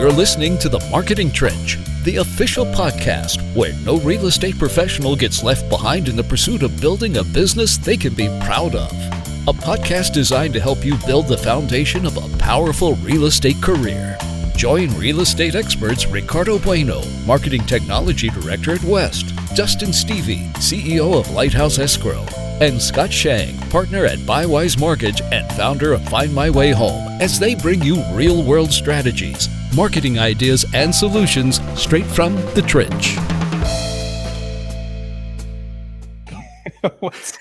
You're listening to The Marketing Trench, the official podcast where no real estate professional gets left behind in the pursuit of building a business they can be proud of. A podcast designed to help you build the foundation of a powerful real estate career. Join real estate experts Ricardo Bueno, Marketing Technology Director at West, Dustin Stevie, CEO of Lighthouse Escrow, and Scott Shang, partner at Bywise Mortgage and founder of Find My Way Home, as they bring you real world strategies, marketing ideas, and solutions straight from the trench.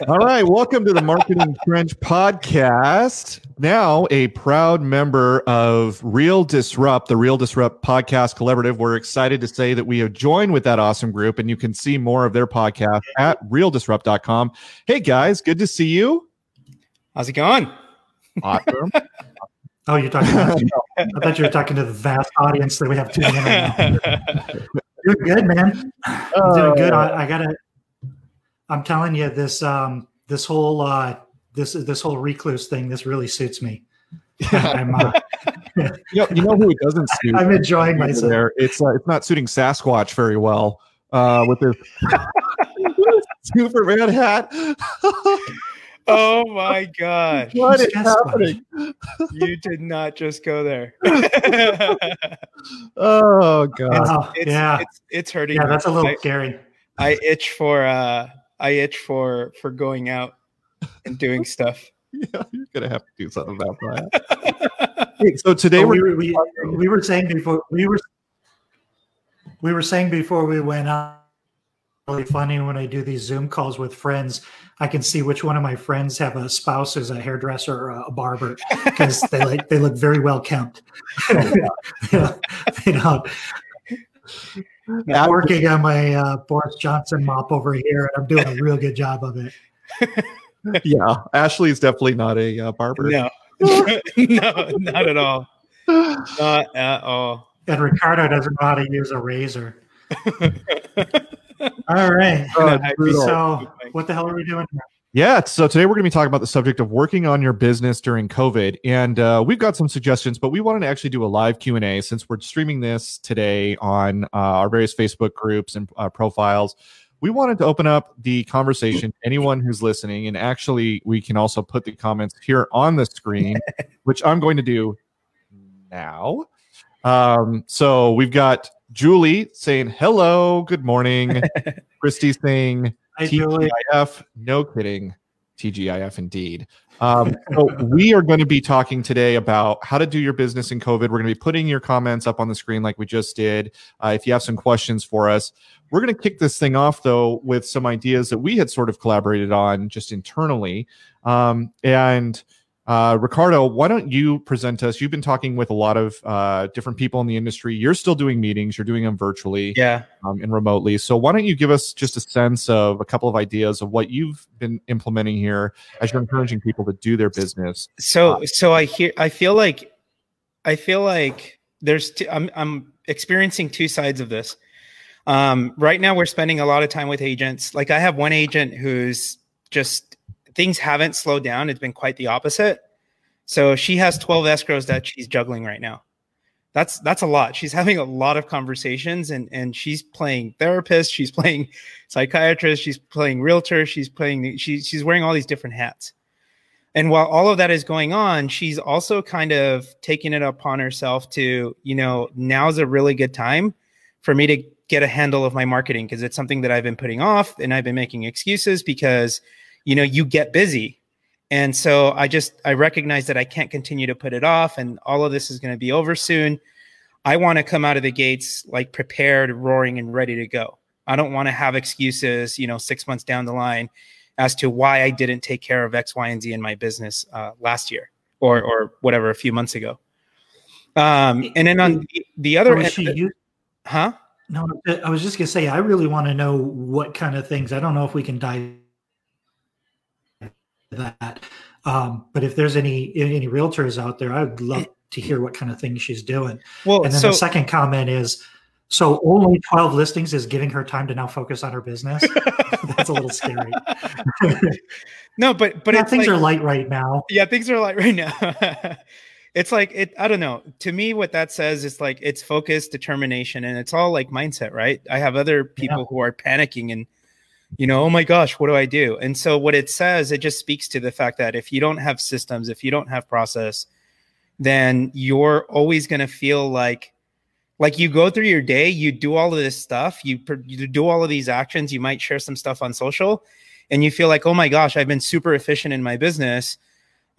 All right, welcome to the Marketing Trench podcast. Now, a proud member of Real Disrupt, the Real Disrupt podcast collaborative. We're excited to say that we have joined with that awesome group, and you can see more of their podcast at realdisrupt.com. Hey, guys, good to see you. How's it going? Awesome. Oh, you're talking. About, I thought you were talking to the vast audience that we have tuning in right. You're good, man. You're doing good. I, I gotta. I'm telling you, this um, this whole uh, this this whole recluse thing, this really suits me. I'm, uh, you, know, you know who it doesn't suit? I'm enjoying myself. There, it's uh, it's not suiting Sasquatch very well uh, with this Superman hat. Oh my god! What is Sasquatch. happening? You did not just go there. Oh god! Oh, it's, yeah, it's it's hurting. yeah, me. that's a little I, scary. I itch for uh I itch for for going out and doing stuff. Yeah, you're gonna have to do something about that. Hey, so today Oh, we, we're were, we, we were saying before we were we were saying before we went on. Really funny when I do these Zoom calls with friends. I can see which one of my friends have a spouse who's a hairdresser or a barber because they like they look very well kept. Yeah, they don't. I'm working on my uh, Boris Johnson mop over here, and I'm doing a real good job of it. yeah, Ashley is definitely not a uh, barber. No, no, not at all. Not at all. And Ricardo doesn't know how to use a razor. All right. Uh, So, what the hell are we doing? Here? Yeah, so today we're going to be talking about the subject of working on your business during COVID, and uh, we've got some suggestions. But we wanted to actually do a live Q and A since we're streaming this today on uh, our various Facebook groups and uh, profiles. We wanted to open up the conversation. Anyone who's listening, and actually, we can also put the comments here on the screen, which I'm going to do now. Um, so we've got Julie saying hello, good morning. Christy saying Hi, Julie. TGIF, no kidding. TGIF indeed. Um, so we are going to be talking today about how to do your business in COVID. We're going to be putting your comments up on the screen like we just did. Uh, if you have some questions for us, we're going to kick this thing off though with some ideas that we had sort of collaborated on just internally. Um, and uh, Ricardo, why don't you present us? You've been talking with a lot of uh, different people in the industry. You're still doing meetings. You're doing them virtually Yeah. um, and remotely. So why don't you give us just a sense of a couple of ideas of what you've been implementing here as you're encouraging people to do their business? So so I hear I feel like I feel like there's two, I'm I'm experiencing two sides of this. Um, right now we're spending a lot of time with agents. Like I have one agent who's just things haven't slowed down. It's been quite the opposite. So she has 12 escrows that she's juggling right now. That's that's a lot. She's having a lot of conversations and and she's playing therapist, she's playing psychiatrist, she's playing realtor, she's playing she, she's wearing all these different hats. And while all of that is going on, she's also kind of taking it upon herself to, you know, now's a really good time for me to get a handle of my marketing because it's something that I've been putting off and I've been making excuses because, you know, you get busy. And so I just, I recognize that I can't continue to put it off and all of this is going to be over soon. I want to come out of the gates like prepared, roaring, and ready to go. I don't want to have excuses, you know, six months down the line as to why I didn't take care of X, Y, and Z in my business uh, last year or or whatever a few months ago. Um, and then on the, the other end, she of huh? no, I was just gonna say I really want to know what kind of things. I don't know if we can dive that, um, but if there's any any realtors out there, I would love to hear what kind of things she's doing. Well, And then so the second comment is, so only twelve listings is giving her time to now focus on her business. That's a little scary. no, but but yeah, it's things like- are light right now. yeah, things are light right now. it's like it i don't know to me what that says is like it's focus determination and it's all like mindset right i have other people yeah. who are panicking and you know oh my gosh what do i do and so what it says it just speaks to the fact that if you don't have systems if you don't have process then you're always going to feel like like you go through your day you do all of this stuff you, you do all of these actions you might share some stuff on social and you feel like oh my gosh i've been super efficient in my business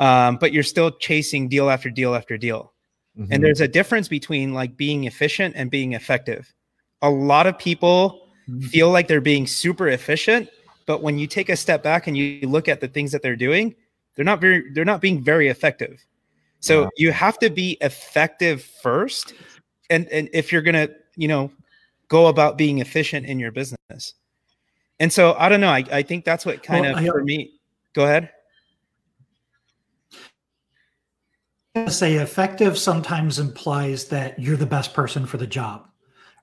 um, but you're still chasing deal after deal after deal. Mm-hmm. And there's a difference between like being efficient and being effective. A lot of people. Mm-hmm. feel like they're being super efficient, but when you take a step back and you look at the things that they're doing, they're not very they're not being very effective. So yeah. you have to be effective first. And and if you're gonna, you know, go about being efficient in your business. And so I don't know. I, I think that's what kind well, of I, for me. Go ahead. say effective sometimes implies that you're the best person for the job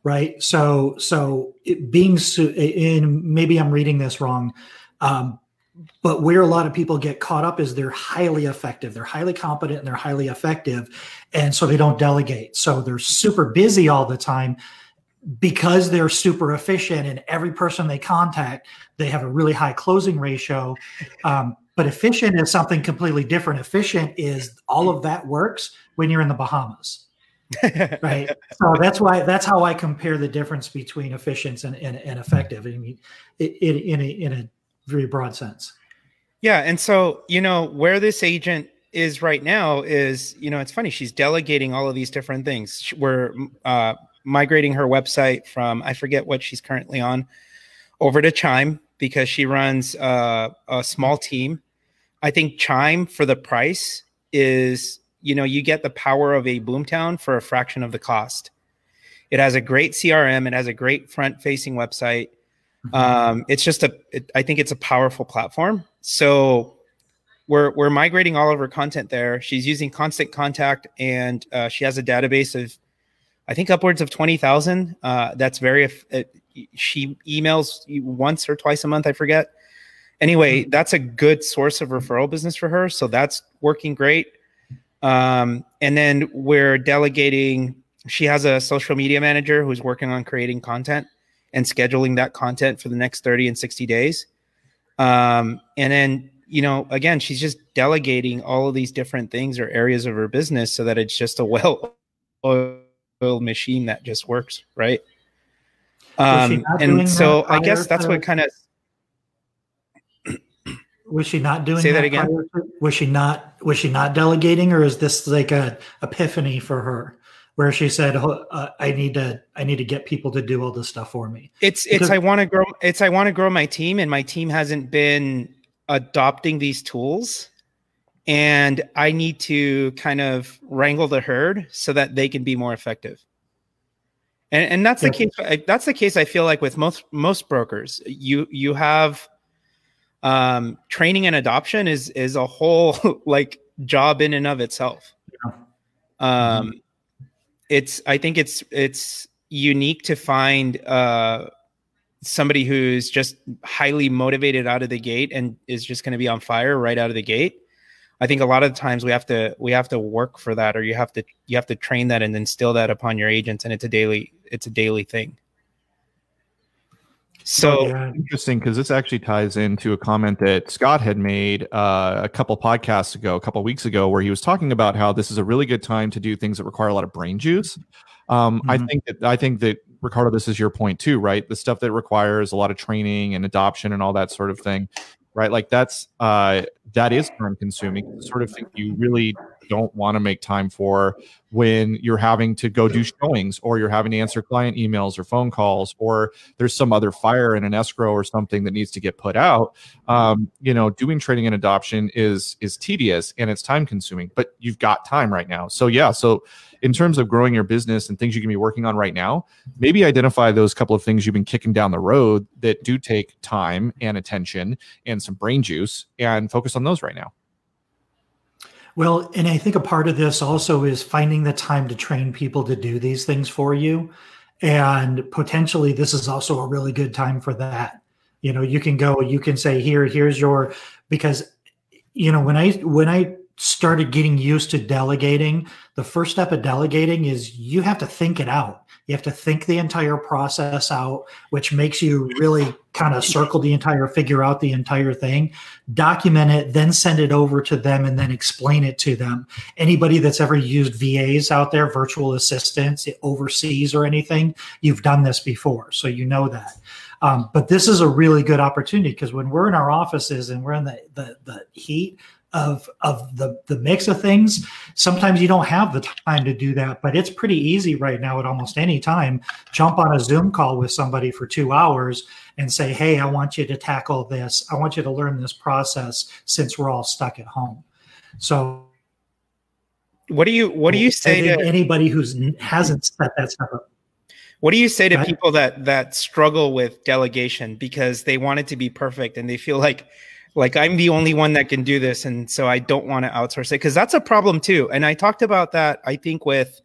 right? So so being in maybe i'm reading this wrong um, but where a lot of people get caught up is they're highly effective. They're highly competent and they're highly effective and so they don't delegate. So they're super busy all the time. Because they're super efficient and every person they contact they have a really high closing ratio. Um, but efficient is something completely different. Efficient is all of that works when you're in the Bahamas. right. So that's why that's how I compare the difference between efficient and, and, and effective. I mean, it, it, in a in a very broad sense. Yeah, and so you know where this agent is right now is you know it's funny she's delegating all of these different things. We're uh, migrating her website from I forget what she's currently on over to Chime because she runs uh, a small team I think Chime for the price is, you know, you get the power of a Boomtown for a fraction of the cost. It has a great CRM. It has a great front facing website. Mm-hmm. Um, it's just a, it, I think it's a powerful platform. So we're, we're migrating all of her content there. She's using constant contact and uh, she has a database of, I think upwards of 20,000. Uh, that's very, uh, she emails once or twice a month. I forget anyway, mm-hmm. that's a good source of referral business for her. So that's working great. Um, and then we're delegating. She has a social media manager who's working on creating content and scheduling that content for the next 30 and 60 days. Um, and then, you know, again, she's just delegating all of these different things or areas of her business so that it's just a well oiled machine that just works, right? Um, and so I guess that's what kind of was she not doing Say that, that again? Was she not was she not delegating or is this like a epiphany for her where she said oh, uh, I need to I need to get people to do all this stuff for me. It's because, it's I want to grow it's I want to grow my team and my team hasn't been adopting these tools and I need to kind of wrangle the herd so that they can be more effective. And and that's yeah. the case that's the case I feel like with most most brokers. You you have um, training and adoption is is a whole like job in and of itself. Yeah. Um, mm-hmm. It's I think it's it's unique to find uh, somebody who's just highly motivated out of the gate and is just going to be on fire right out of the gate. I think a lot of times we have to we have to work for that, or you have to you have to train that and instill that upon your agents, and it's a daily it's a daily thing. So oh, yeah. interesting because this actually ties into a comment that Scott had made uh, a couple podcasts ago, a couple weeks ago, where he was talking about how this is a really good time to do things that require a lot of brain juice. Um, mm-hmm. I think that I think that Ricardo, this is your point too, right? The stuff that requires a lot of training and adoption and all that sort of thing, right? Like that's uh, that is time consuming. The sort of thing you really don't want to make time for when you're having to go do showings or you're having to answer client emails or phone calls or there's some other fire in an escrow or something that needs to get put out um, you know doing training and adoption is is tedious and it's time consuming but you've got time right now. So yeah so in terms of growing your business and things you can be working on right now maybe identify those couple of things you've been kicking down the road that do take time and attention and some brain juice and focus on those right now well, and I think a part of this also is finding the time to train people to do these things for you. And potentially, this is also a really good time for that. You know, you can go, you can say, here, here's your, because, you know, when I, when I started getting used to delegating, the first step of delegating is you have to think it out. You have to think the entire process out, which makes you really kind of circle the entire, figure out the entire thing, document it, then send it over to them and then explain it to them. Anybody that's ever used VAs out there, virtual assistants, overseas or anything, you've done this before. So you know that. Um, but this is a really good opportunity because when we're in our offices and we're in the, the, the heat of of the the mix of things. Sometimes you don't have the time to do that but it's pretty easy right now at almost any time. Jump on a zoom call with somebody for two hours and say hey i want you to tackle this. I want you to learn this process since we're all stuck at home. So what do you what do you say to anybody who's hasn't set that stuff up. What do you say to people that that struggle with delegation because they want it to be perfect and they feel like like I'm the only one that can do this, and so I don't want to outsource it because that's a problem too. And I talked about that I think with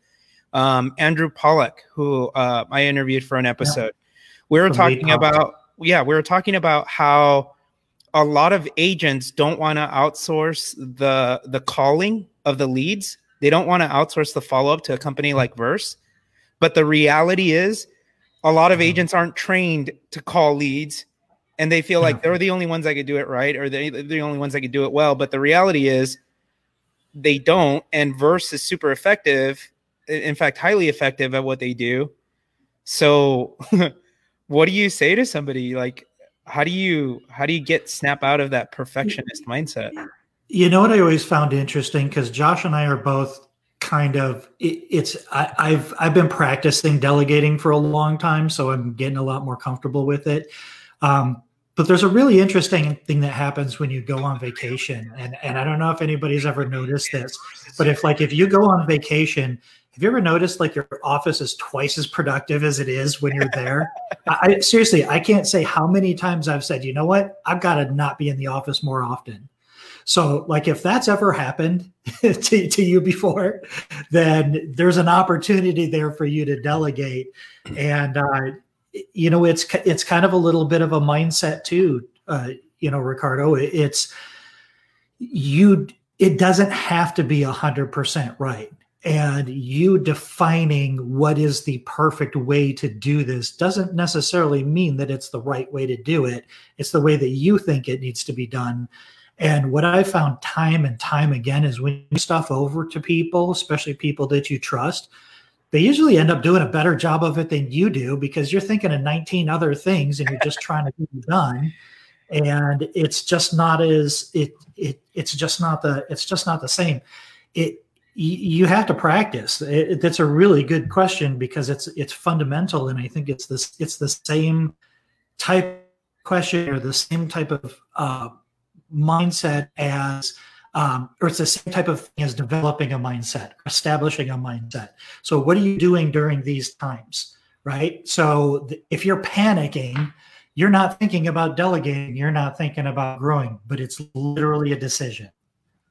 um, Andrew Pollock, who uh, I interviewed for an episode. Yeah. We were From talking about yeah, we were talking about how a lot of agents don't want to outsource the the calling of the leads. They don't want to outsource the follow up to a company like Verse. But the reality is, a lot of mm-hmm. agents aren't trained to call leads and they feel like they're the only ones that could do it right or they, they're the only ones that could do it well but the reality is they don't and verse is super effective in fact highly effective at what they do. So what do you say to somebody? Like how do you how do you get snap out of that perfectionist mindset? You know what i always found interesting? Because josh and i are both kind of it, it's I, i've i've been practicing delegating for a long time so i'm getting a lot more comfortable with it. Um, but there's a really interesting thing that happens when you go on vacation, and and I don't know if anybody's ever noticed this, but if like if you go on vacation, have you ever noticed like your office is twice as productive as it is when you're there? I, I seriously, I can't say how many times I've said, you know what, I've got to not be in the office more often. So, like, if that's ever happened to, to you before, then there's an opportunity there for you to delegate. And uh, you know it's it's kind of a little bit of a mindset too uh, you know ricardo. It's you it doesn't have to be a hundred percent right. And you defining what is the perfect way to do this doesn't necessarily mean that it's the right way to do it. It's the way that you think it needs to be done. And what i found time and time again is when you stuff over to people especially people that you trust they usually end up doing a better job of it than you do because you're thinking of 19 other things and you're just trying to get it done. And it's just not as it it it's just not the it's just not the same. It you have to practice. It, that's a really good question because it's it's fundamental and i think it's this it's the same type question or the same type of uh, mindset as um, or it's the same type of thing as developing a mindset, establishing a mindset. So, what are you doing during these times, right? So, th- if you're panicking, you're not thinking about delegating, you're not thinking about growing, but it's literally a decision.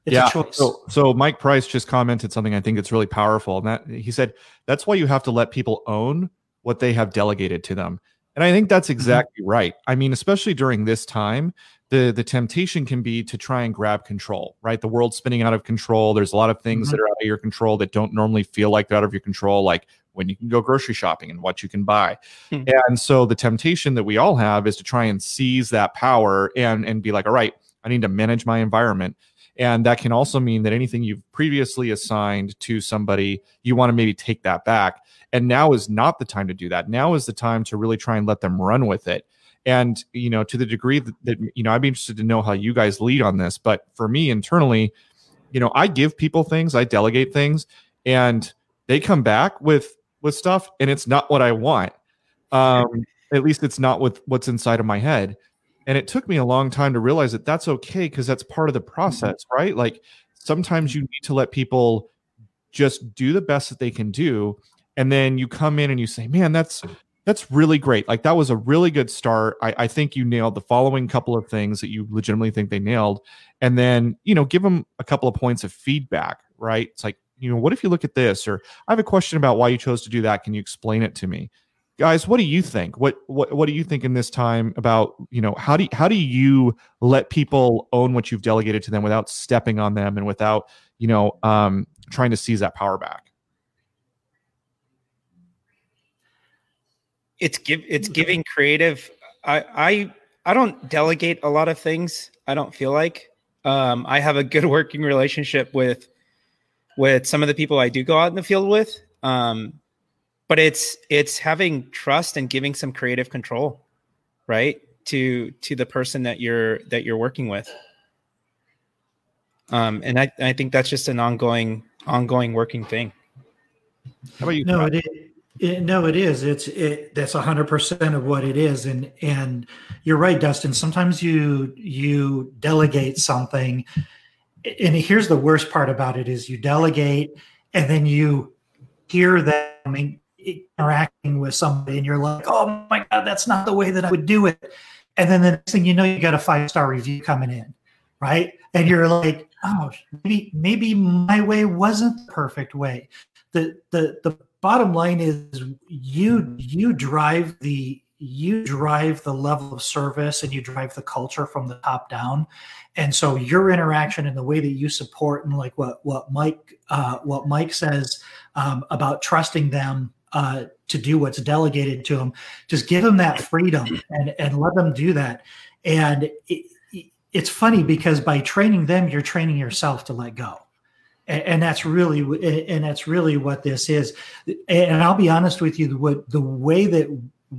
It's yeah. So, so Mike Price just commented something I think it's really powerful, and that he said that's why you have to let people own what they have delegated to them. And I think that's mm-hmm. exactly mm-hmm. right. I mean, especially during this time, the the temptation can be to try and grab control right? The world's spinning out of control. There's a lot of things mm-hmm. that are out of your control that don't normally feel like they're out of your control like when you can go grocery shopping and what you can buy. Mm-hmm. and so the temptation that we all have is to try and seize that power and and be like all right i need to manage my environment. And that can also mean that anything you've previously assigned to somebody you want to maybe take that back. And now is not the time to do that. Now is the time to really try and let them run with it and you know, to the degree that, that you know, I'd be interested to know how you guys lead on this. But for me internally, you know, I give people things, I delegate things, and they come back with with stuff, and it's not what I want. Um, at least it's not with what's inside of my head. And it took me a long time to realize that that's okay because that's part of the mm-hmm. process, right? Like sometimes you need to let people just do the best that they can do and then you come in and you say man that's that's really great. Like that was a really good start. I, I, think you nailed the following couple of things that you legitimately think they nailed, and then you know give them a couple of points of feedback. Right? It's like you know what if you look at this, or I have a question about why you chose to do that. Can you explain it to me? guys what do you think what what what do you think in this time about you know how do you, how do you let people own what you've delegated to them without stepping on them and without you know um trying to seize that power back it's give it's giving creative i i i don't delegate a lot of things i don't feel like. Um i have a good working relationship with with some of the people i do go out in the field with um but it's it's having trust and giving some creative control right to to the person that you're that you're working with. Um and i i think that's just an ongoing ongoing working thing. How about you no it is it, no, it is. It's it. That's hundred percent of what it is, and and you're right, Dustin. Sometimes you you delegate something, and here's the worst part about it: is you delegate, and then you hear them interacting with somebody, and you're like, "Oh my god, that's not the way that I would do it." And then the next thing you know, you got a five star review coming in, right? And you're like, "Oh, maybe maybe my way wasn't the perfect way." The the the bottom line is you you drive the you drive the level of service and you drive the culture from the top down. And so your interaction and the way that you support and like what what mike uh, what mike says um, about trusting them uh, to do what's delegated to them just give them that freedom and and let them do that. And it, it's funny because by training them you're training yourself to let go and, and that's really and that's really what this is. And i'll be honest with you what the way that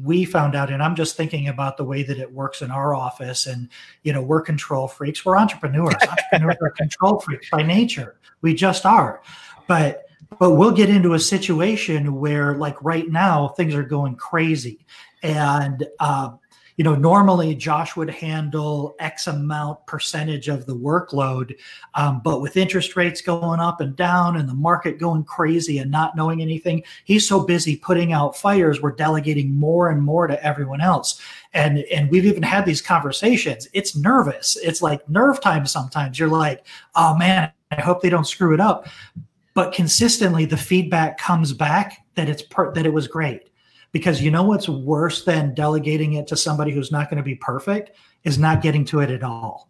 we found out and i'm just thinking about the way that it works in our office and you know we're control freaks. We're entrepreneurs. Entrepreneurs are control freaks by nature. We just are. But but we'll get into a situation where like right now things are going crazy. And um, you know, normally Josh would handle X amount percentage of the workload, um, but with interest rates going up and down and the market going crazy and not knowing anything, he's so busy putting out fires. We're delegating more and more to everyone else, and and we've even had these conversations. It's nervous. It's like nerve time. Sometimes you're like, oh man, I hope they don't screw it up. But consistently, the feedback comes back that it's part that it was great because you know what's worse than delegating it to somebody who's not going to be perfect is not getting to it at all.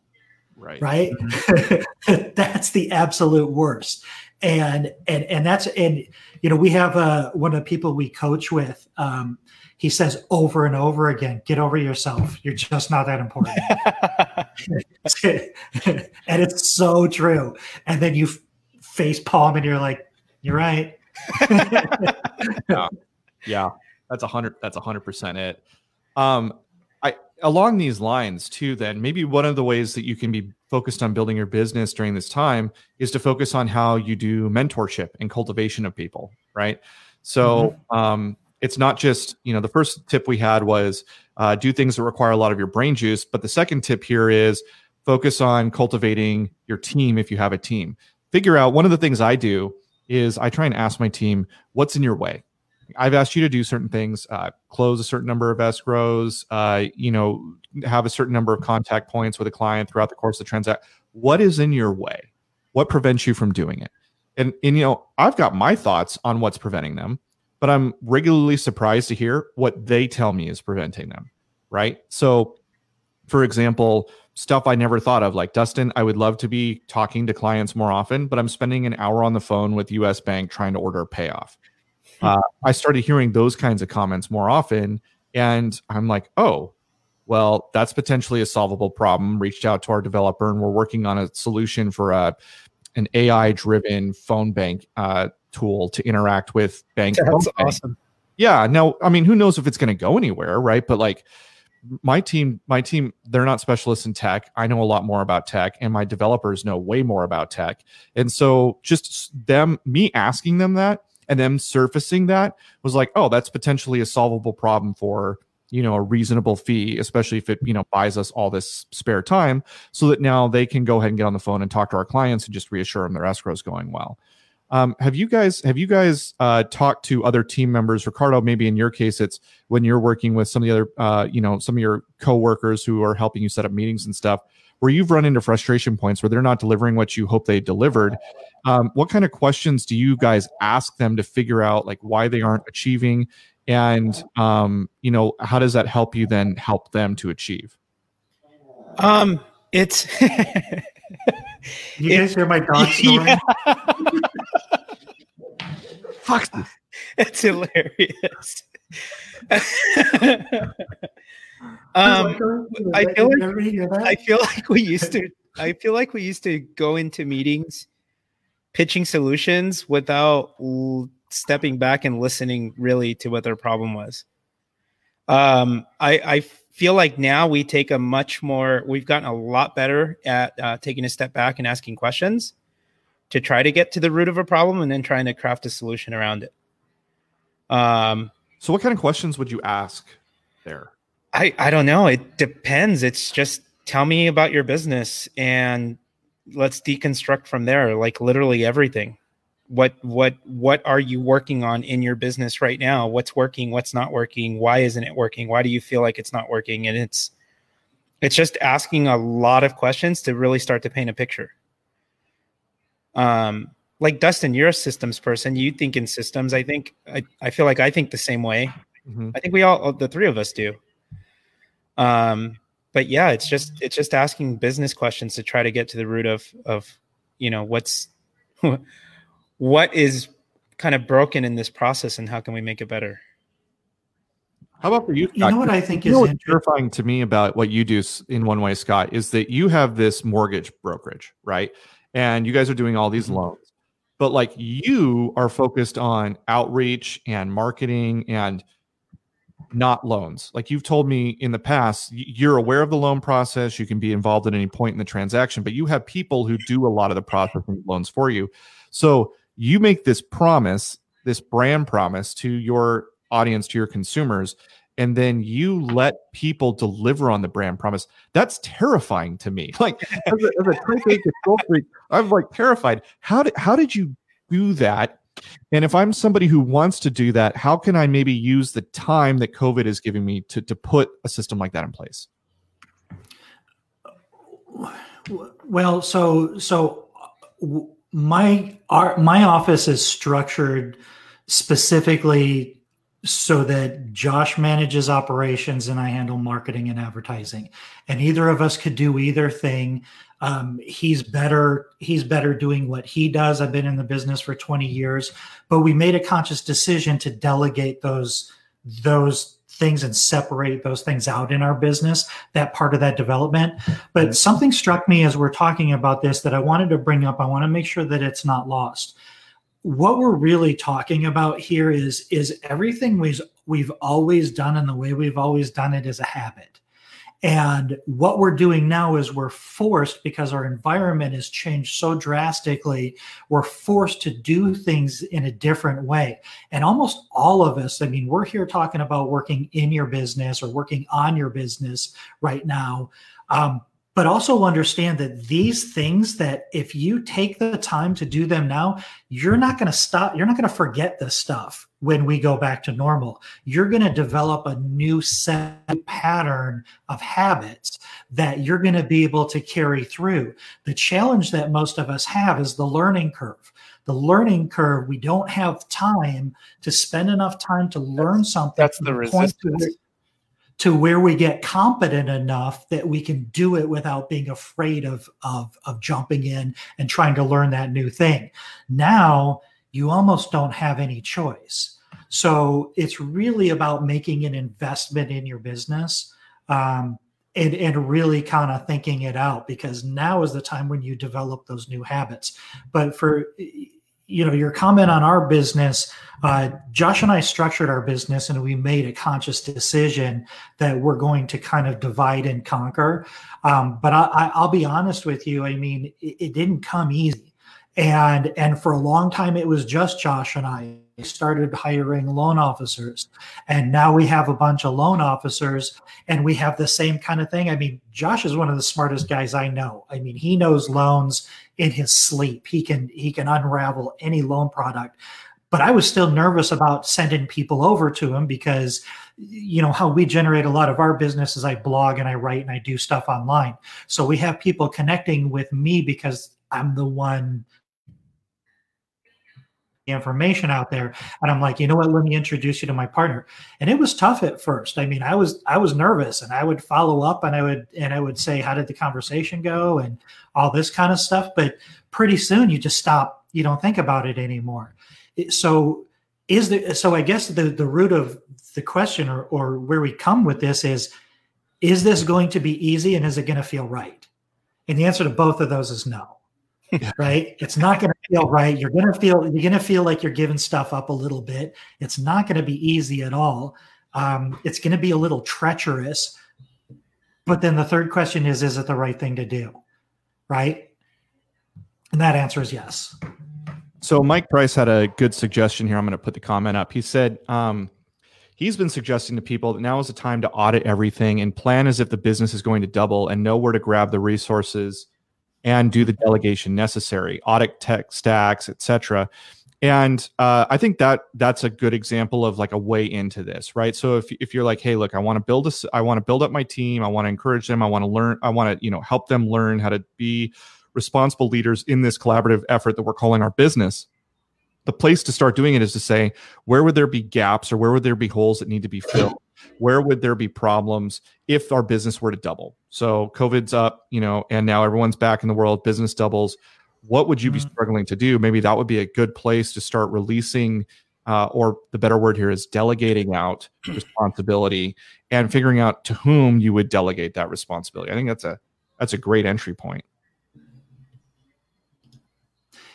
Right. Right? Mm-hmm. that's the absolute worst. And and and that's and you know we have uh one of the people we coach with um he says over and over again get over yourself. You're just not that important. And it's so true. And then you face palm and you're like you're right. Yeah. Yeah that's a hundred. That's a hundred percent it. Um, I along these lines too. Then maybe one of the ways that you can be focused on building your business during this time is to focus on how you do mentorship and cultivation of people. Right. So mm-hmm. um, it's not just you know the first tip we had was uh, do things that require a lot of your brain juice, but the second tip here is focus on cultivating your team if you have a team. Figure out one of the things I do is I try and ask my team what's in your way I've asked you to do certain things, uh, close a certain number of escrows, uh, you know, have a certain number of contact points with a client throughout the course of the transaction. What is in your way? What prevents you from doing it? And, and you know, I've got my thoughts on what's preventing them, but I'm regularly surprised to hear what they tell me is preventing them. Right. So, for example, stuff I never thought of, like Dustin, I would love to be talking to clients more often, but I'm spending an hour on the phone with US Bank trying to order a payoff uh, I started hearing those kinds of comments more often. And I'm like, oh, well, that's potentially a solvable problem. Reached out to our developer and we're working on a solution for a, an AI driven phone bank uh, tool to interact with bank. That's awesome. Yeah. Now, I mean, who knows if it's going to go anywhere, right? But like, my team my team they're not specialists in tech i know a lot more about tech and my developers know way more about tech and so just them me asking them that and them surfacing that was like oh that's potentially a solvable problem for you know a reasonable fee especially if it you know buys us all this spare time so that now they can go ahead and get on the phone and talk to our clients and just reassure them their escrow is going well. Um, have you guys have you guys uh, talked to other team members? Ricardo maybe in your case it's when you're working with some of the other uh, you know some of your coworkers who are helping you set up meetings and stuff where you've run into frustration points where they're not delivering what you hope they delivered um, what kind of questions do you guys ask them to figure out like why they aren't achieving? And um, you know how does that help you then help them to achieve? Um it's you guys hear my dog snoring? Yeah. fuck. It's hilarious um, I feel like I feel like we used to I feel like we used to go into meetings pitching solutions without stepping back and listening really to what their problem was. Um, I, I feel like now we take a much more we've gotten a lot better at uh, taking a step back and asking questions to try to get to the root of a problem and then trying to craft a solution around it. Um, so what kind of questions would you ask there? I, I don't know. It depends. It's just tell me about your business and let's deconstruct from there, like literally everything. What what what are you working on in your business right now? What's working, what's not working? Why isn't it working? Why do you feel like it's not working? And it's it's just asking a lot of questions to really start to paint a picture. Um like Dustin, you're a systems person. You think in systems. I think I, I feel like I think the same way. Mm-hmm. I think we all the three of us do. Um, but yeah, it's just it's just asking business questions to try to get to the root of of you know what's what is kind of broken in this process and how can we make it better. How about for you? Scott? You know what I think you is know terrifying to me about what you do in one way, Scott, is that you have this mortgage brokerage, right? And you guys are doing all these mm-hmm. loans, but like you are focused on outreach and marketing and not loans. Like you've told me in the past, you're aware of the loan process. You can be involved at any point in the transaction, but you have people who do a lot of the processing loans for you. So you make this promise, this brand promise to your audience, to your consumers, and then you let people deliver on the brand promise. That's terrifying to me. Like as a, as a type A control freak, I'm like terrified. How did how did you do that and if I'm somebody who wants to do that, how can I maybe use the time that COVID is giving me to, to put a system like that in place? Well, so so my our my office is structured specifically so that Josh manages operations and I handle marketing and advertising. And either of us could do either thing. Um, he's better. He's better doing what he does. I've been in the business for 20 years, but we made a conscious decision to delegate those those things and separate those things out in our business. That part of that development. But something struck me as we're talking about this that I wanted to bring up. I want to make sure that it's not lost what we're really talking about here is is everything we've we've always done and the way we've always done it is a habit and what we're doing now is we're forced because our environment has changed so drastically we're forced to do things in a different way. And almost all of us i mean we're here talking about working in your business or working on your business right now. Um, but also understand that these things that if you take the time to do them now you're not going to stop you're not going to forget this stuff when we go back to normal you're going to develop a new set pattern of habits that you're going to be able to carry through the challenge that most of us have is the learning curve the learning curve we don't have time to spend enough time to learn something that's the resistance to where we get competent enough that we can do it without being afraid of, of, of jumping in and trying to learn that new thing. Now you almost don't have any choice. So it's really about making an investment in your business um, and, and really kind of thinking it out because now is the time when you develop those new habits. But for you know your comment on our business uh, josh and i structured our business and we made a conscious decision that we're going to kind of divide and conquer. Um, but I, will be honest with you i mean it, it, didn't come easy. And and for a long time it was just josh and i started hiring loan officers and now we have a bunch of loan officers and we have the same kind of thing i mean josh is one of the smartest guys i know i mean he knows loans in his sleep. He can he can unravel any loan product. But I was still nervous about sending people over to him because you know how we generate a lot of our business is I blog and I write and I do stuff online. So we have people connecting with me because I'm the one information out there. And i'm like you know what? Let me introduce you to my partner. And it was tough at first. I mean i was i was nervous and i would follow up and i would and i would say how did the conversation go? and all this kind of stuff. But pretty soon you just stop. You don't think about it anymore. So is there so i guess the the root of the question or, or where we come with this is is this going to be easy and is it going to feel right? And the answer to both of those is no right? It's not going to feel right. You're going to feel you're going to feel like you're giving stuff up a little bit. It's not going to be easy at all. Um, it's going to be a little treacherous. But then the third question is: Is it the right thing to do? Right? And that answer is yes. So Mike Price had a good suggestion here. I'm going to put the comment up. He said um, he's been suggesting to people that now is the time to audit everything and plan as if the business is going to double and know where to grab the resources and do the delegation necessary, audit tech stacks, etc. And uh, I think that that's a good example of like a way into this, right? So if, if you're like, hey, look, I want to build a, I want to build up my team, I want to encourage them, I want to learn, I want to you know help them learn how to be responsible leaders in this collaborative effort that we're calling our business. The place to start doing it is to say, where would there be gaps or where would there be holes that need to be filled? Where would there be problems if our business were to double? So COVID's up, you know, and now everyone's back in the world, business doubles. What would you mm-hmm. be struggling to do? Maybe that would be a good place to start releasing, uh, or the better word here is delegating out responsibility and figuring out to whom you would delegate that responsibility. I think that's a that's a great entry point.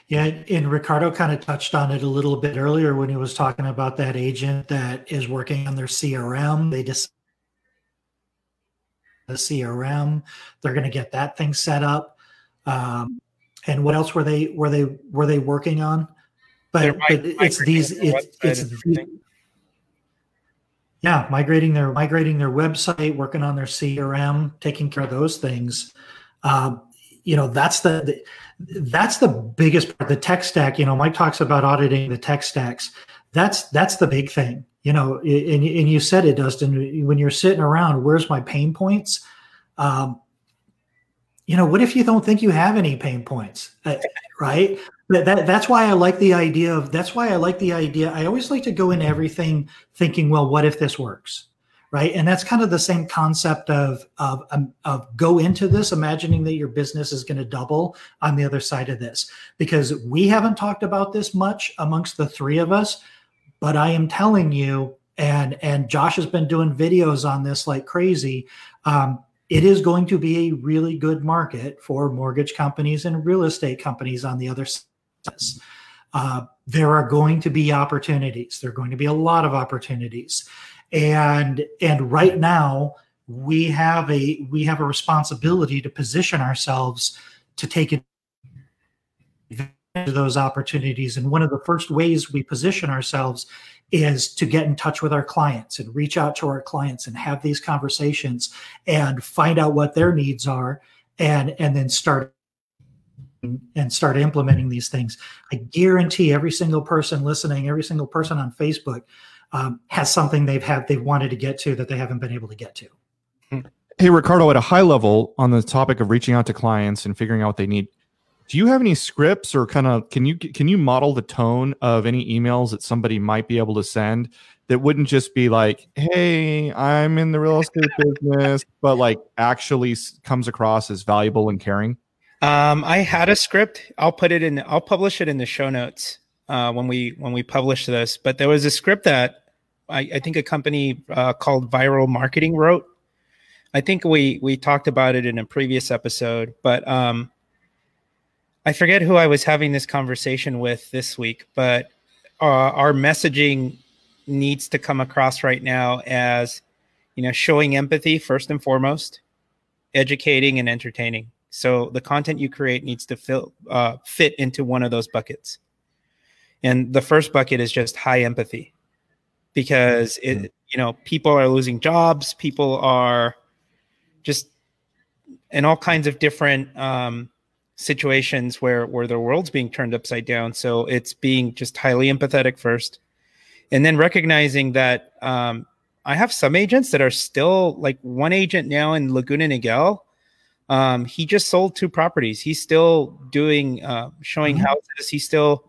Yeah, and Ricardo kind of touched on it a little bit earlier when he was talking about that agent that is working on their CRM. They just the CRM. They're going to get that thing set up. Um, and what else were they were they were they working on? But, but it's these it's it's yeah migrating their migrating their website, working on their CRM, taking care of those things. Um, you know that's the, the that's the biggest part the tech stack you know mike talks about auditing the tech stacks. That's that's the big thing you know and, and you said it dustin when you're sitting around where's my pain points? Um, you know what if you don't think you have any pain points? Uh, right? That, that, that's why i like the idea of that's why i like the idea. I always like to go into everything thinking well what if this works right? And that's kind of the same concept of of, um, of go into this imagining that your business is going to double on the other side of this. Because we haven't talked about this much amongst the three of us but i am telling you and and josh has been doing videos on this like crazy um, it is going to be a really good market for mortgage companies and real estate companies on the other side uh, there are going to be opportunities. There are going to be a lot of opportunities and and right now we have a we have a responsibility to position ourselves to take advantage of those opportunities and one of the first ways we position ourselves is to get in touch with our clients and reach out to our clients and have these conversations and find out what their needs are and and then start and start implementing these things. I guarantee every single person listening, every single person on Facebook um, has something they've had they've wanted to get to that they haven't been able to get to. Hey, Ricardo, at a high level on the topic of reaching out to clients and figuring out what they need, do you have any scripts or kind of can you can you model the tone of any emails that somebody might be able to send that wouldn't just be like, "Hey, I'm in the real estate business," but like actually comes across as valuable and caring? Um, I had a script. I'll put it in. I'll publish it in the show notes uh, when we when we published this. But there was a script that I, I think a company uh, called Viral Marketing wrote. I think we we talked about it in a previous episode, but um, I forget who I was having this conversation with this week. But uh, our messaging needs to come across right now as you know showing empathy first and foremost, educating and entertaining. So the content you create needs to fill, uh, fit into one of those buckets. And the first bucket is just high empathy because it, mm-hmm. you know, people are losing jobs, people are just in all kinds of different um, situations where where the world's being turned upside down. So it's being just highly empathetic first, and then recognizing that um, I have some agents that are still like one agent now in Laguna Niguel. Um, he just sold two properties. He's still doing uh, showing mm-hmm. houses. He's still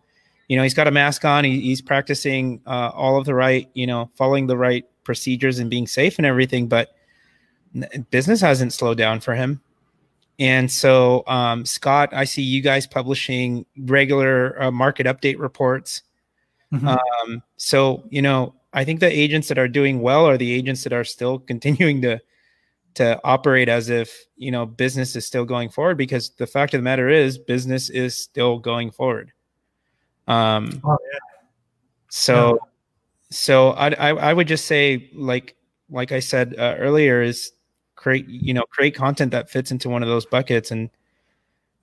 you know, he's got a mask on. He, he's practicing uh, all of the right, you know, following the right procedures and being safe and everything. But business hasn't slowed down for him. And so, um, Scott, I see you guys publishing regular uh, market update reports. Mm-hmm. Um, so, you know, I think the agents that are doing well are the agents that are still continuing to to operate as if you know business is still going forward because the fact of the matter is business is still going forward um, oh, yeah. So, yeah. so I, I, I would just say like like I said uh, earlier is create you know create content that fits into one of those buckets and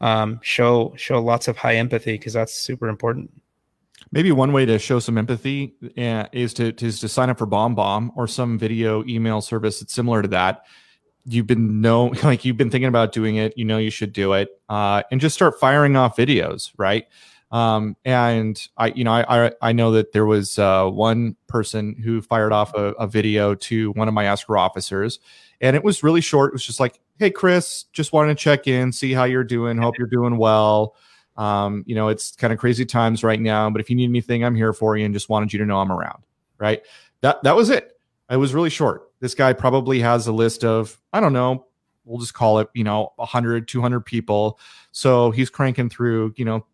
um, show show lots of high empathy because that's super important. Maybe one way to show some empathy uh, is to, to is to sign up for BombBomb or some video email service that's similar to that. You've been know like you've been thinking about doing it. You know you should do it, uh, and just start firing off videos. Right, um, and I, you know, I, I, I know that there was uh, one person who fired off a, a, video to one of my escrow officers, and it was really short. It was just like, "Hey, Chris, just wanted to check in, see how you're doing. Hope you're doing well. Um, you know, it's kind of crazy times right now, but if you need anything, I'm here for you, and just wanted you to know I'm around." Right? That that was it. It was really short. This guy probably has a list of I don't know. We'll just call it, you know, 100, 200 people. So he's cranking through, you know,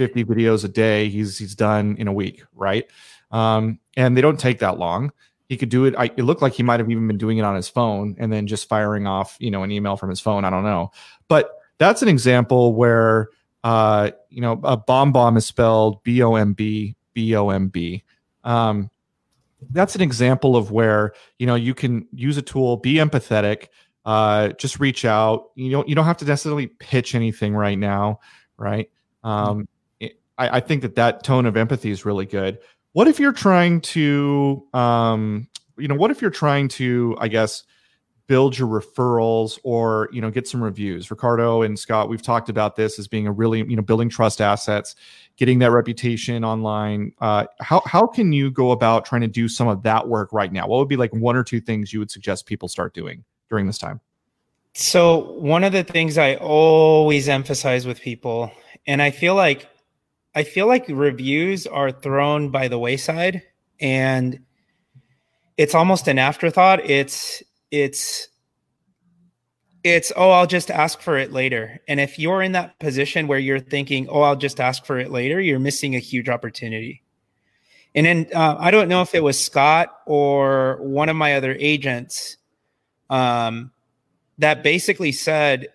50 videos a day he's he's done in a week, right? Um, and they don't take that long. He could do it. I, it looked like he might have even been doing it on his phone and then just firing off, you know, an email from his phone. I don't know, but that's an example where, uh, you know, a BombBomb is spelled B O M B B O M B. Um, that's an example of where you know you can use a tool, be empathetic, uh, just reach out. You don't you don't have to necessarily pitch anything right now, right? Um, I, I think that that tone of empathy is really good. What if you're trying to, um, you know, what if you're trying to, I guess, build your referrals or you know get some reviews? Ricardo and scott we've talked about this as being a really you know building trust assets getting that reputation online. Uh, how, how can you go about trying to do some of that work right now? What would be like one or two things you would suggest people start doing during this time? So one of the things i always emphasize with people and i feel like I feel like reviews are thrown by the wayside and it's almost an afterthought. It's it's it's oh I'll just ask for it later. And if you're in that position where you're thinking oh I'll just ask for it later, you're missing a huge opportunity. And then uh, I don't know if it was Scott or one of my other agents um, that basically said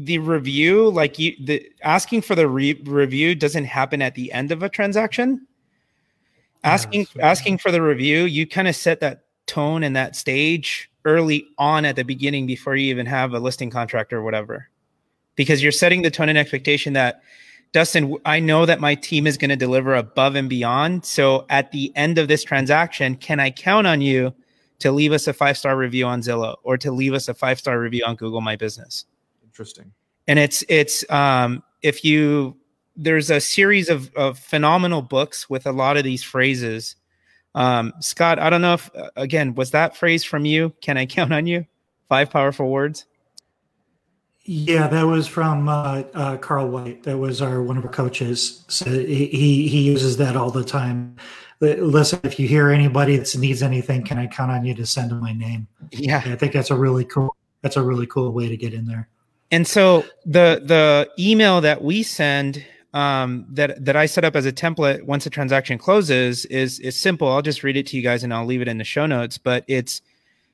the review, like you, the asking for the re- review doesn't happen at the end of a transaction. Asking asking for the review, you kind of set that tone and that stage early on at the beginning before you even have a listing contract or whatever, because you're setting the tone and expectation that Dustin, I know that my team is going to deliver above and beyond. So at the end of this transaction, can I count on you to leave us a five star review on Zillow or to leave us a five star review on Google My Business? Interesting. And it's it's um, if you there's a series of, of phenomenal books with a lot of these phrases. Um, Scott, I don't know if uh, again was that phrase from you? Can I count on you? Five powerful words. Yeah, that was from uh, uh, Carl White. That was our one of our coaches. So he he uses that all the time. Listen, if you hear anybody that needs anything, can I count on you to send them my name? Yeah, I think that's a really cool. That's a really cool way to get in there. And so the the email that we send um, that that I set up as a template once a transaction closes is is simple. I'll just read it to you guys and I'll leave it in the show notes. But it's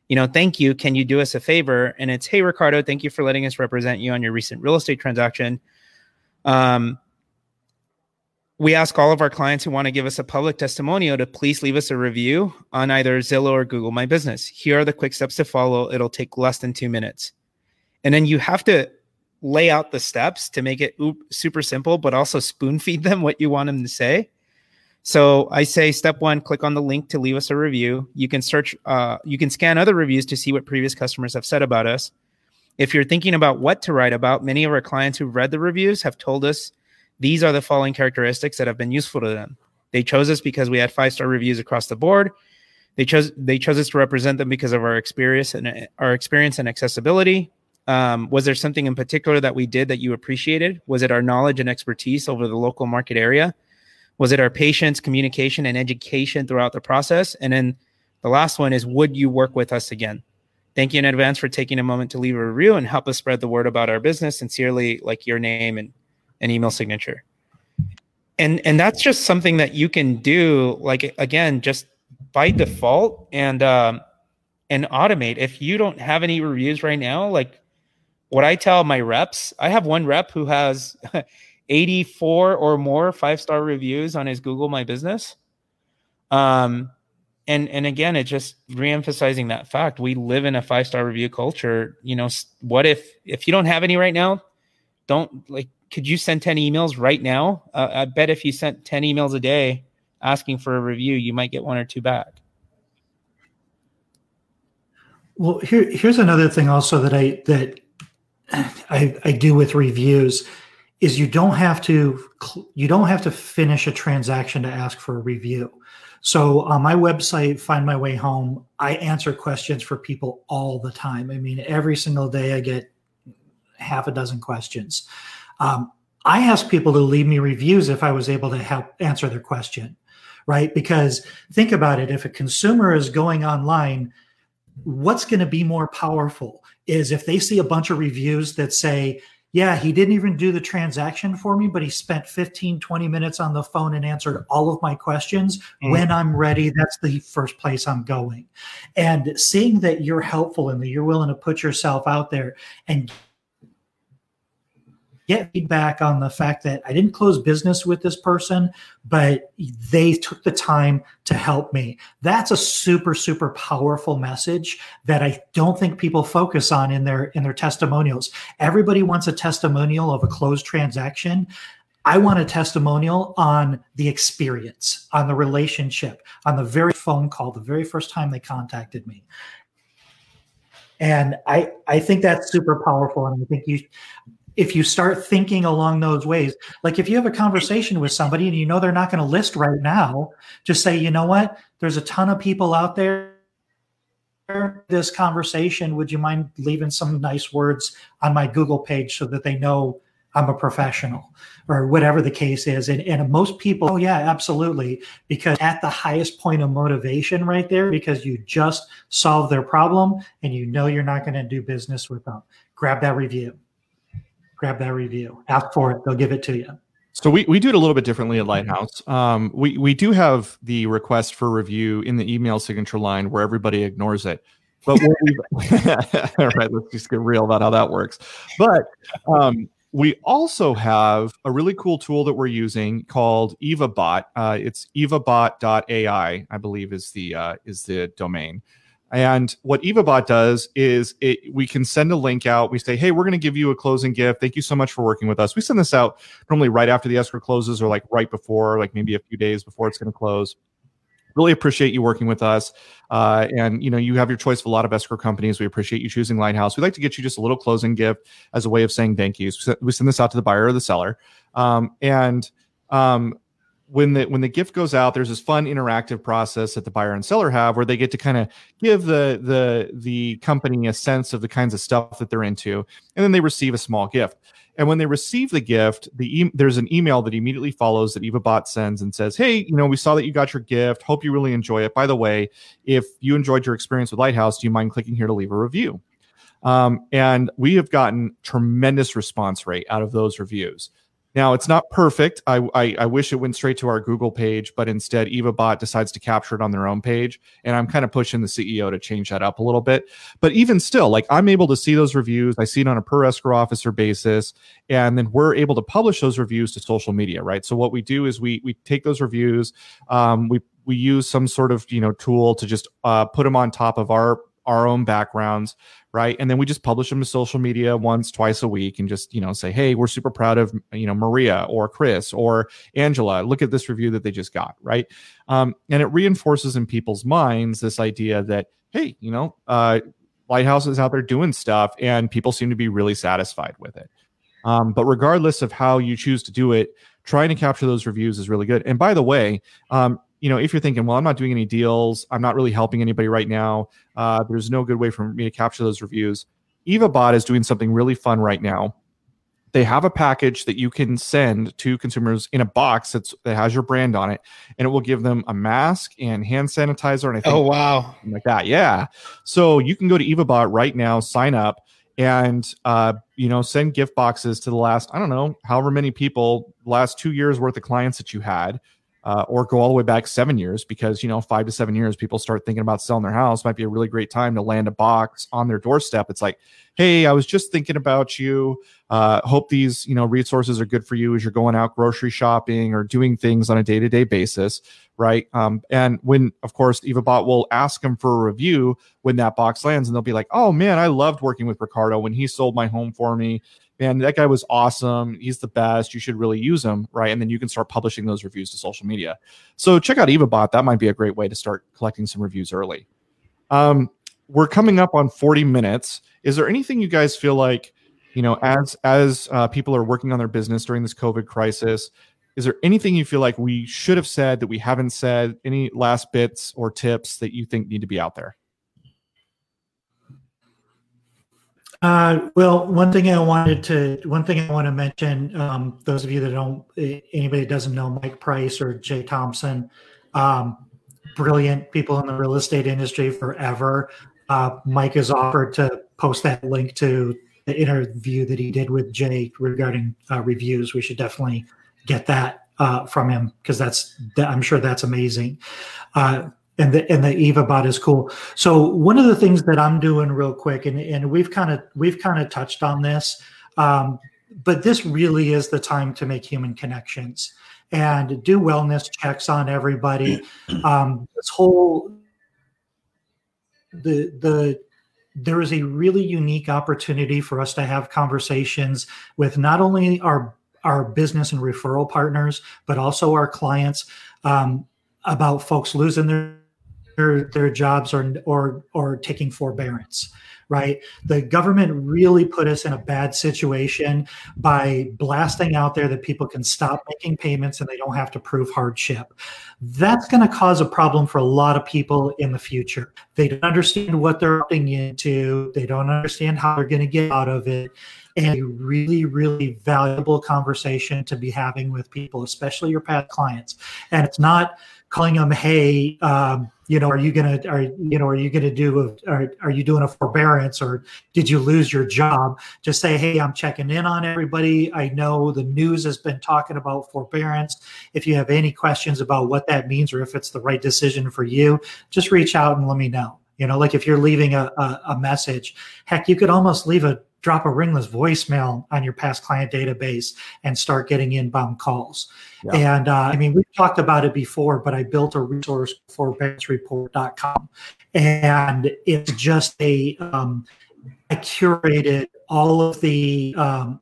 you know, thank you. Can you do us a favor? And it's hey Ricardo, thank you for letting us represent you on your recent real estate transaction. Um, we ask all of our clients who want to give us a public testimonial to please leave us a review on either Zillow or Google My Business. Here are the quick steps to follow. It'll take less than two minutes and then you have to lay out the steps to make it super simple but also spoon feed them what you want them to say. So i say step one click on the link to leave us a review. You can search uh, you can scan other reviews to see what previous customers have said about us. If you're thinking about what to write about many of our clients who've read the reviews have told us these are the following characteristics that have been useful to them. They chose us because we had five star reviews across the board. They chose they chose us to represent them because of our experience and our experience and accessibility um, was there something in particular that we did that you appreciated? Was it our knowledge and expertise over the local market area? Was it our patience, communication, and education throughout the process? And then the last one is would you work with us again? Thank you in advance for taking a moment to leave a review and help us spread the word about our business. Sincerely, like your name and an email signature. And and that's just something that you can do, like again, just by default and um, and automate. If you don't have any reviews right now, like what I tell my reps, I have one rep who has 84 or more five star reviews on his Google My Business. Um, and and again it's just reemphasizing that fact. We live in a five star review culture. You know what if if you don't have any right now don't like could you send 10 emails right now? Uh, i bet if you sent 10 emails a day asking for a review you might get one or two back. Well here, here's another thing also that i that I, I do with reviews is you don't have to you don't have to finish a transaction to ask for a review so on my website, Find My Way Home, I answer questions for people all the time. I mean, every single day I get half a dozen questions. Um, I ask people to leave me reviews if I was able to help answer their question, right? Because think about it if a consumer is going online, what's going to be more powerful is if they see a bunch of reviews that say, yeah, he didn't even do the transaction for me, but he spent 15, 20 minutes on the phone and answered all of my questions. Mm-hmm. When I'm ready, that's the first place I'm going. And seeing that you're helpful and that you're willing to put yourself out there and get feedback on the fact that I didn't close business with this person, but they took the time to help me. That's a super super powerful message that I don't think people focus on in their in their testimonials. Everybody wants a testimonial of a closed transaction. I want a testimonial on the experience, on the relationship, on the very phone call, the very first time they contacted me. And I I think that's super powerful and I think you if you start thinking along those ways, like if you have a conversation with somebody and you know they're not going to list right now, just say, you know what, there's a ton of people out there. This conversation, would you mind leaving some nice words on my Google page so that they know I'm a professional or whatever the case is? And, and most people, oh, yeah, absolutely. Because at the highest point of motivation right there, because you just solved their problem and you know you're not going to do business with them, grab that review grab that review. Ask for it; they'll give it to you. So we, we do it a little bit differently at Lighthouse. Um, we we do have the request for review in the email signature line where everybody ignores it. But all right, let's just get real about how that works. But um, we also have a really cool tool that we're using called EvaBot. Uh, it's evabot.ai, I believe, is the uh, is the domain. And what EvaBot does is it we can send a link out. We say, hey, we're going to give you a closing gift. Thank you so much for working with us. We send this out normally right after the escrow closes or like right before, like maybe a few days before it's going to close. Really appreciate you working with us. Uh, and you know, you have your choice of a lot of escrow companies. We appreciate you choosing Lighthouse. We'd like to get you just a little closing gift as a way of saying thank you. So we send this out to the buyer or the seller. Um, and um, when the when the gift goes out, there's this fun interactive process that the buyer and seller have where they get to kind of give the the the company a sense of the kinds of stuff that they're into, and then they receive a small gift. And when they receive the gift, the e- there's an email that immediately follows that EvaBot sends and says, "Hey, you know, we saw that you got your gift. Hope you really enjoy it. By the way, if you enjoyed your experience with Lighthouse, do you mind clicking here to leave a review?" Um, and we have gotten tremendous response rate out of those reviews. Now it's not perfect. I, I, I wish it went straight to our Google page, but instead EvaBot decides to capture it on their own page, and I'm kind of pushing the CEO to change that up a little bit. But even still, like I'm able to see those reviews. I see it on a per escrow officer basis, and then we're able to publish those reviews to social media, right? So what we do is we we take those reviews, um, we we use some sort of you know tool to just uh, put them on top of our our own backgrounds, right? And then we just publish them to social media once, twice a week, and just you know say, hey, we're super proud of you know Maria or Chris or Angela. Look at this review that they just got, right? Um, and it reinforces in people's minds this idea that hey, you know, uh, Lighthouse is out there doing stuff, and people seem to be really satisfied with it. Um, but regardless of how you choose to do it, trying to capture those reviews is really good. And by the way, um, you know, if you're thinking, well, I'm not doing any deals, I'm not really helping anybody right now, uh, there's no good way for me to capture those reviews. EvaBot is doing something really fun right now they have a package that you can send to consumers in a box that's that has your brand on it, and it will give them a mask and hand sanitizer and I think oh wow like that. Yeah. So you can go to EvaBot right now, sign up, and uh, you know send gift boxes to the last I don't know however many people last two years worth of clients that you had uh, or go all the way back seven years because you know five to seven years people start thinking about selling their house. Might be a really great time to land a box on their doorstep. It's like hey i was just thinking about you. Uh, hope these you know resources are good for you as you're going out grocery shopping or doing things on a day-to-day basis right? Um, and when of course evabot will ask them for a review when that box lands and they'll be like oh man i loved working with ricardo when he sold my home for me man, that guy was awesome. He's the best. You should really use him, right? And then you can start publishing those reviews to social media. So check out EvaBot. That might be a great way to start collecting some reviews early. Um, we're coming up on 40 minutes. Is there anything you guys feel like, you know, as as uh, people are working on their business during this COVID crisis, is there anything you feel like we should have said that we haven't said? Any last bits or tips that you think need to be out there? Uh, well, one thing I wanted to, one thing I want to mention, um, those of you that don't, anybody doesn't know Mike Price or Jay Thompson, um, brilliant people in the real estate industry forever. Uh, Mike has offered to post that link to the interview that he did with Jay regarding uh, reviews. We should definitely get that uh, from him because that's, I'm sure that's amazing. And the and the EvaBot is cool. So one of the things that I'm doing real quick, and and we've kind of we've kind of touched on this, um, but this really is the time to make human connections and do wellness checks on everybody. Um, this whole the the there is a really unique opportunity for us to have conversations with not only our our business and referral partners, but also our clients um, about folks losing their their, their jobs or, or, or taking forbearance right? The government really put us in a bad situation by blasting out there that people can stop making payments and they don't have to prove hardship. That's going to cause a problem for a lot of people in the future. They don't understand what they're opting into, they don't understand how they're going to get out of it. And a really, really valuable conversation to be having with people, especially your past clients. And it's not calling them, hey, um, you know, are you gonna are you know are you gonna do a are, are you doing a forbearance or did you lose your job? Just say, hey, I'm checking in on everybody. I know the news has been talking about forbearance. If you have any questions about what that means or if it's the right decision for you, just reach out and let me know. You know, like if you're leaving a, a, a message, heck, you could almost leave a drop a ringless voicemail on your past client database and start getting inbound calls. Yeah. And uh, I mean, we've talked about it before, but I built a resource for bankreport.com. And it's just a, um, I curated all of the, um,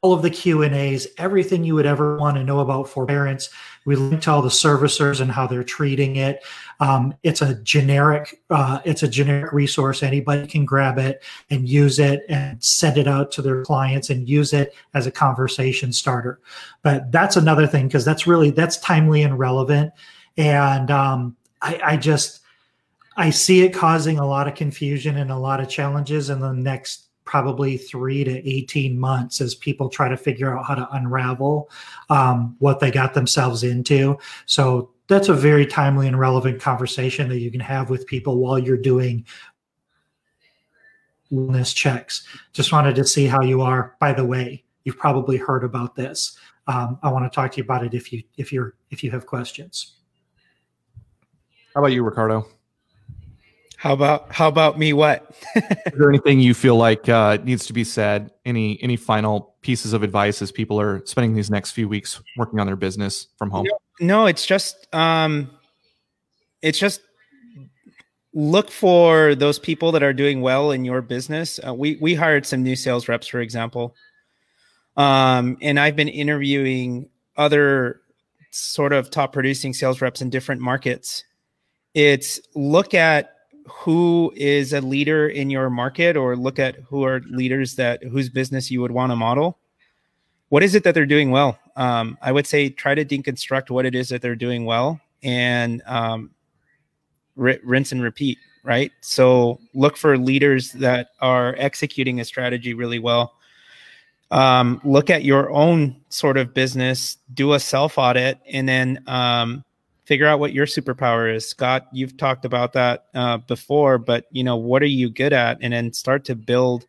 all of the Q and A's, everything you would ever want to know about forbearance. We link to all the servicers and how they're treating it. Um, it's a generic, uh, it's a generic resource. Anybody can grab it and use it and send it out to their clients and use it as a conversation starter. But that's another thing because that's really that's timely and relevant. And um, I, I just I see it causing a lot of confusion and a lot of challenges in the next probably three to 18 months as people try to figure out how to unravel um, what they got themselves into. So that's a very timely and relevant conversation that you can have with people while you're doing wellness checks. Just wanted to see how you are. By the way, you've probably heard about this. Um, I want to talk to you about it if you if you're if you have questions. How about you, Ricardo? How about how about me? What? Is there anything you feel like uh, needs to be said? Any any final pieces of advice as people are spending these next few weeks working on their business from home? No, no it's just um, it's just look for those people that are doing well in your business. Uh, we we hired some new sales reps, for example, um, and I've been interviewing other sort of top producing sales reps in different markets. It's look at who is a leader in your market or look at who are leaders that whose business you would want to model? What is it that they're doing well? Um, i would say try to deconstruct what it is that they're doing well and um, r- rinse and repeat right? So look for leaders that are executing a strategy really well. Um, look at your own sort of business, do a self audit, and then um, figure out what your superpower is. Scott, you've talked about that uh, before, but you know what are you good at, and then start to build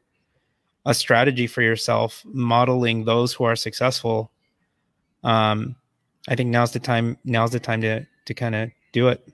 a strategy for yourself, modeling those who are successful. Um, I think now's the time. Now's the time to to kind of do it.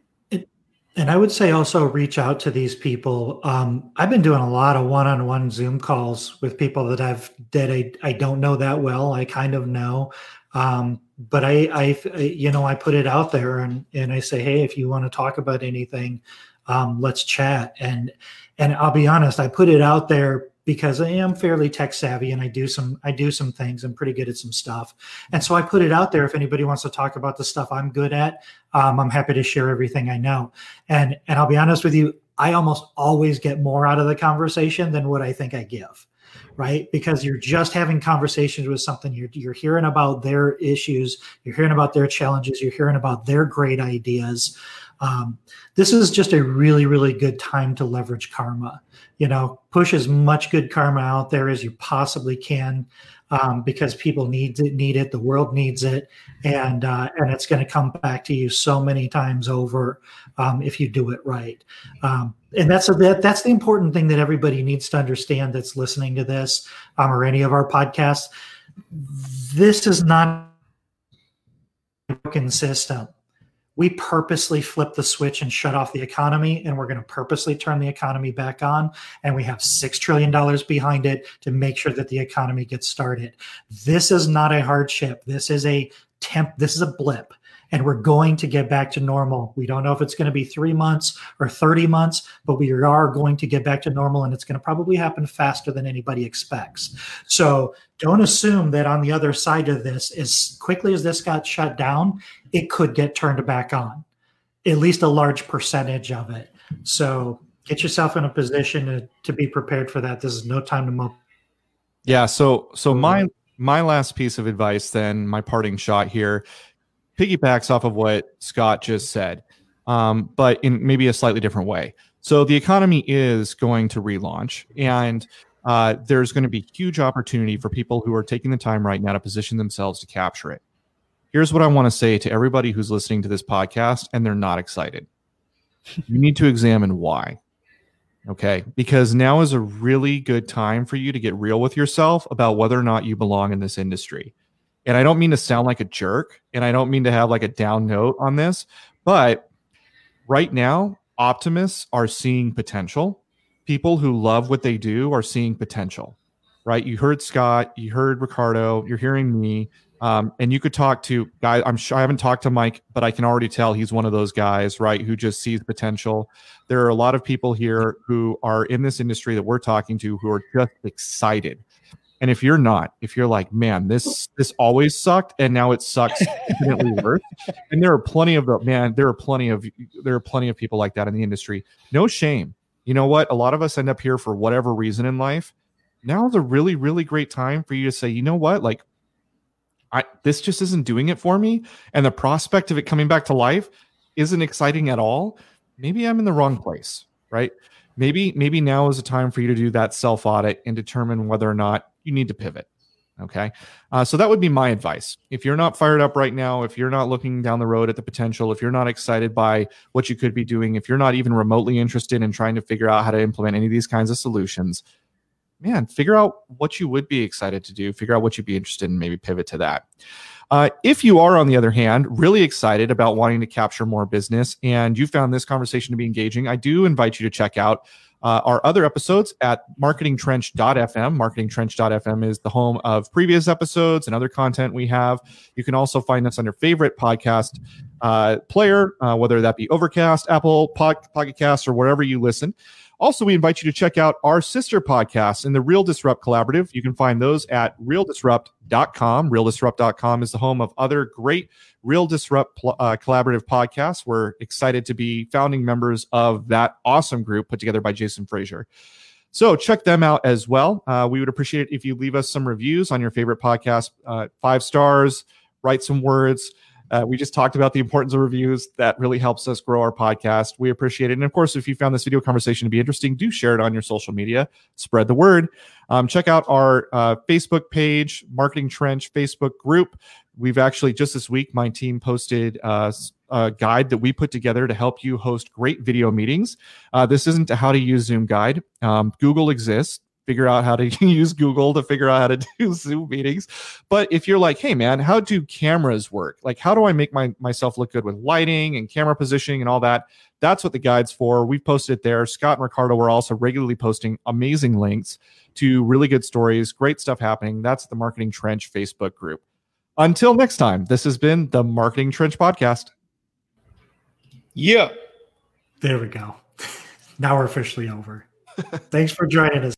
And I would say also reach out to these people. Um, I've been doing a lot of one-on-one Zoom calls with people that I've that I, I don't know that well. I kind of know, um, but I, I, you know, I put it out there and and I say, hey, if you want to talk about anything, um, let's chat. And and I'll be honest, I put it out there because I am fairly tech savvy and I do some I do some things. I'm pretty good at some stuff, and so I put it out there. If anybody wants to talk about the stuff I'm good at, um, I'm happy to share everything I know. And and I'll be honest with you, I almost always get more out of the conversation than what I think I give, right? Because you're just having conversations with something. You're you're hearing about their issues, you're hearing about their challenges, you're hearing about their great ideas. Um, this is just a really really good time to leverage karma you know push as much good karma out there as you possibly can um, because people need it need it the world needs it and uh, and it's going to come back to you so many times over um, if you do it right. Um, and that's a, that that's the important thing that everybody needs to understand that's listening to this um, or any of our podcasts. This is not a broken system we purposely flip the switch and shut off the economy and we're going to purposely turn the economy back on and we have $6 trillion behind it to make sure that the economy gets started this is not a hardship this is a temp this is a blip and we're going to get back to normal. We don't know if it's going to be three months or 30 months, but we are going to get back to normal and it's going to probably happen faster than anybody expects. So don't assume that on the other side of this, as quickly as this got shut down, it could get turned back on, at least a large percentage of it. So get yourself in a position to, to be prepared for that. This is no time to mope. Yeah. So, so my, my last piece of advice, then my parting shot here piggybacks off of what Scott just said, um, but in maybe a slightly different way. So the economy is going to relaunch, and uh, there's going to be huge opportunity for people who are taking the time right now to position themselves to capture it. Here's what I want to say to everybody who's listening to this podcast and they're not excited. you need to examine why. Okay. Because now is a really good time for you to get real with yourself about whether or not you belong in this industry. And I don't mean to sound like a jerk and I don't mean to have like a down note on this, but right now, optimists are seeing potential. People who love what they do are seeing potential, right? You heard Scott, you heard Ricardo, you're hearing me. Um, and you could talk to guys. I'm sure I haven't talked to Mike, but I can already tell he's one of those guys, right? Who just sees potential. There are a lot of people here who are in this industry that we're talking to who are just excited and if you're not, if you're like, man, this this always sucked, and now it sucks infinitely worse, and there are plenty of the man, there are plenty of there are plenty of people like that in the industry. No shame. You know what? A lot of us end up here for whatever reason in life. Now is a really, really great time for you to say, you know what, like, I this just isn't doing it for me, and the prospect of it coming back to life isn't exciting at all. Maybe I'm in the wrong place, right? Maybe maybe now is a time for you to do that self audit and determine whether or not you need to pivot. Okay. Uh, so that would be my advice. If you're not fired up right now, if you're not looking down the road at the potential, if you're not excited by what you could be doing, if you're not even remotely interested in trying to figure out how to implement any of these kinds of solutions, man, figure out what you would be excited to do, figure out what you'd be interested in, maybe pivot to that. Uh, if you are, on the other hand, really excited about wanting to capture more business and you found this conversation to be engaging, I do invite you to check out uh, our other episodes at marketingtrench.fm. Marketingtrench.fm is the home of previous episodes and other content we have. You can also find us on your favorite podcast uh, player, uh, whether that be Overcast, Apple Pocket Cast, or wherever you listen. Also, we invite you to check out our sister podcasts in the Real Disrupt Collaborative. You can find those at realdisrupt.com. Realdisrupt.com is the home of other great Real Disrupt uh, collaborative podcasts. We're excited to be founding members of that awesome group put together by Jason Frazier. So check them out as well. Uh, we would appreciate it if you leave us some reviews on your favorite podcast, uh, five stars, write some words Uh, we just talked about the importance of reviews. That really helps us grow our podcast. We appreciate it. And of course, if you found this video conversation to be interesting, do share it on your social media. Spread the word. Um, check out our uh, Facebook page, Marketing Trench Facebook group. We've actually just this week, my team posted uh, a guide that we put together to help you host great video meetings. Uh, this isn't a how to use Zoom guide. Um, Google exists figure out how to use Google to figure out how to do Zoom meetings. But if you're like, hey man, how do cameras work? Like, how do I make my myself look good with lighting and camera positioning and all that? That's what the guide's for. We've posted it there. Scott and Ricardo were also regularly posting amazing links to really good stories, great stuff happening. That's the Marketing Trench Facebook group. Until next time, this has been the Marketing Trench Podcast. Yeah. There we go. Now we're officially over. Thanks for joining us.